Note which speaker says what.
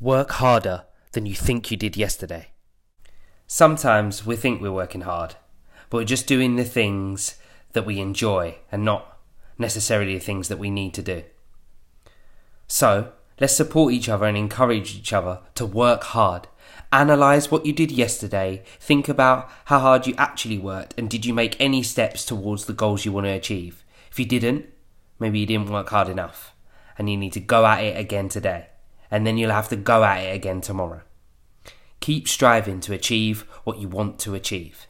Speaker 1: Work harder than you think you did yesterday. Sometimes we think we're working hard, but we're just doing the things that we enjoy and not necessarily the things that we need to do. So, let's support each other and encourage each other to work hard. Analyze what you did yesterday, think about how hard you actually worked, and did you make any steps towards the goals you want to achieve. If you didn't, maybe you didn't work hard enough, and you need to go at it again today, and then you'll have to go at it again tomorrow. Keep striving to achieve what you want to achieve.